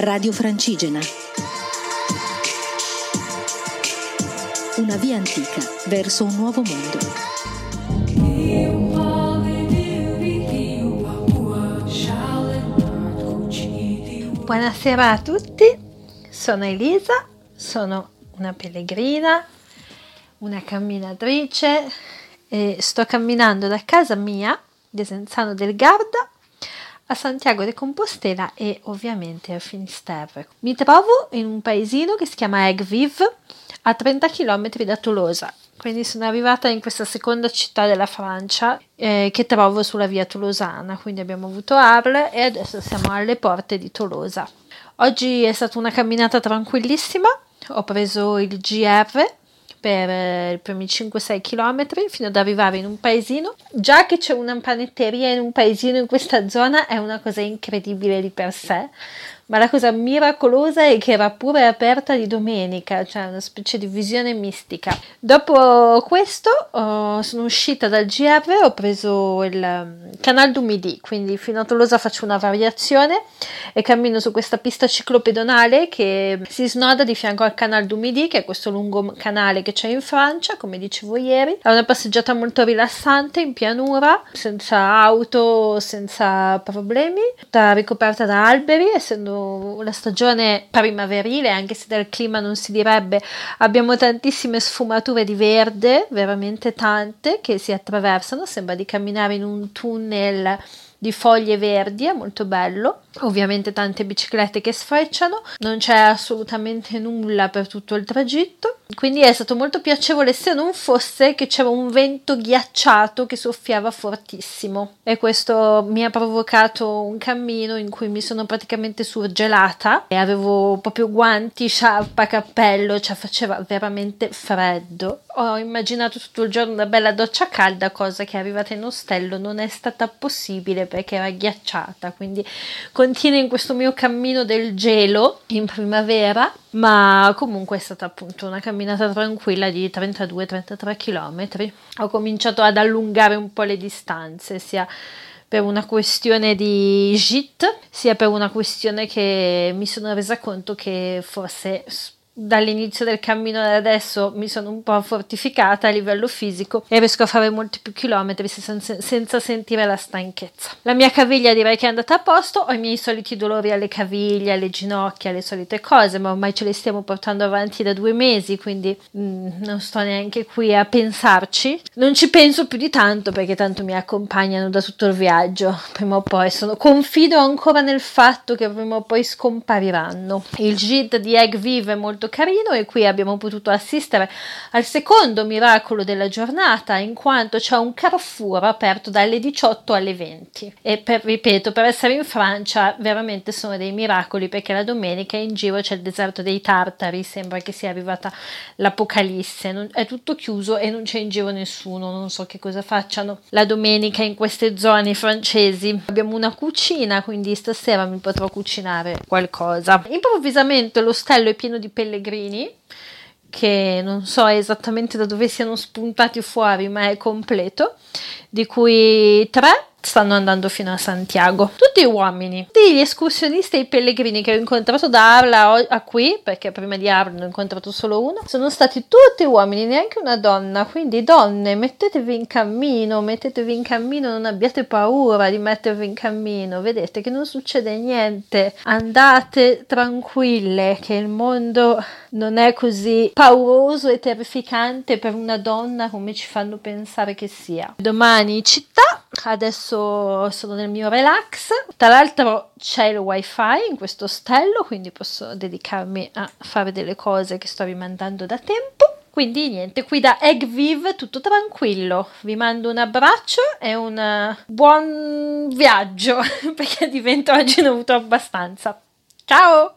Radio Francigena. Una via antica verso un nuovo mondo. Buonasera a tutti, sono Elisa, sono una pellegrina, una camminatrice e sto camminando da casa mia, Desenzano del Garda, a Santiago de Compostela e ovviamente a Finisterre. Mi trovo in un paesino che si chiama Egviv, a 30 km da Tolosa. Quindi sono arrivata in questa seconda città della Francia eh, che trovo sulla via tolosana. Quindi abbiamo avuto Arles e adesso siamo alle porte di Tolosa. Oggi è stata una camminata tranquillissima. Ho preso il GR per eh, i primi 5-6 km fino ad arrivare in un paesino. Già che c'è una panetteria in un paesino in questa zona è una cosa incredibile di per sé, ma la cosa miracolosa è che era pure aperta di domenica, cioè una specie di visione mistica. Dopo questo oh, sono uscita dal GR, ho preso il um, Canal du Midi, quindi fino a Tolosa faccio una variazione e cammino su questa pista ciclopedonale che si snoda di fianco al Canal du Midi, che è questo lungo canale che c'è in Francia, come dicevo ieri. È una passeggiata molto rilassante in pianura, senza auto, senza problemi, tutta ricoperta da alberi, essendo la stagione primaverile, anche se dal clima non si direbbe, abbiamo tantissime sfumature di verde, veramente tante, che si attraversano, sembra di camminare in un tunnel di foglie verdi, è molto bello. Ovviamente tante biciclette che sfrecciano, non c'è assolutamente nulla per tutto il tragitto. Quindi è stato molto piacevole se non fosse che c'era un vento ghiacciato che soffiava fortissimo e questo mi ha provocato un cammino in cui mi sono praticamente surgelata e avevo proprio guanti, sciarpa, cappello, cioè faceva veramente freddo. Ho immaginato tutto il giorno una bella doccia calda, cosa che arrivata in ostello non è stata possibile perché era ghiacciata, quindi contiene in questo mio cammino del gelo in primavera, ma comunque è stata appunto una camminata tranquilla di 32-33 km. Ho cominciato ad allungare un po' le distanze, sia per una questione di JIT, sia per una questione che mi sono resa conto che forse dall'inizio del cammino ad adesso mi sono un po' fortificata a livello fisico e riesco a fare molti più chilometri senza, senza, sentire la stanchezza. La mia caviglia direi che è andata a posto, ho i miei soliti dolori alle caviglie, alle ginocchia, le solite cose, ma ormai ce le stiamo portando avanti da due mesi, quindi mh, non sto neanche qui a pensarci. Non ci penso più di tanto perché tanto mi accompagnano da tutto il viaggio, prima o poi sono, confido ancora nel fatto che prima o poi scompariranno. Il git di Egg Vive è carino e qui abbiamo potuto assistere al secondo miracolo della giornata in quanto c'è un Carrefour aperto dalle 18 alle 20 e per, ripeto per essere in Francia veramente sono dei miracoli perché la domenica in giro c'è il deserto dei tartari sembra che sia arrivata l'apocalisse. Non, è tutto chiuso e non c'è in giro nessuno non so che cosa facciano la domenica in queste zone francesi. Abbiamo una cucina quindi stasera mi potrò cucinare qualcosa. Improvvisamente l'ostello è pieno di pellegrini pellegrini che non so esattamente da dove siano spuntati fuori, ma è completo, di cui tre stanno andando fino a Santiago. Tutti uomini. Tutti gli escursionisti e i pellegrini che ho incontrato da Arla a qui, perché prima di Arla ne ho incontrato solo uno, sono stati tutti uomini, neanche una donna. Quindi donne, mettetevi in cammino, mettetevi in cammino, non abbiate paura di mettervi in cammino. Vedete che non succede niente. Andate tranquille, che il mondo non è così pauroso e terrificante per una donna come ci fanno pensare che sia. Domani città, adesso sono nel mio relax. Tra l'altro c'è il wifi in questo ostello, quindi posso dedicarmi a fare delle cose che sto rimandando da tempo. Quindi niente, qui da Eggviv tutto tranquillo. Vi mando un abbraccio e un buon viaggio perché di vento oggi ne ho avuto abbastanza. Ciao!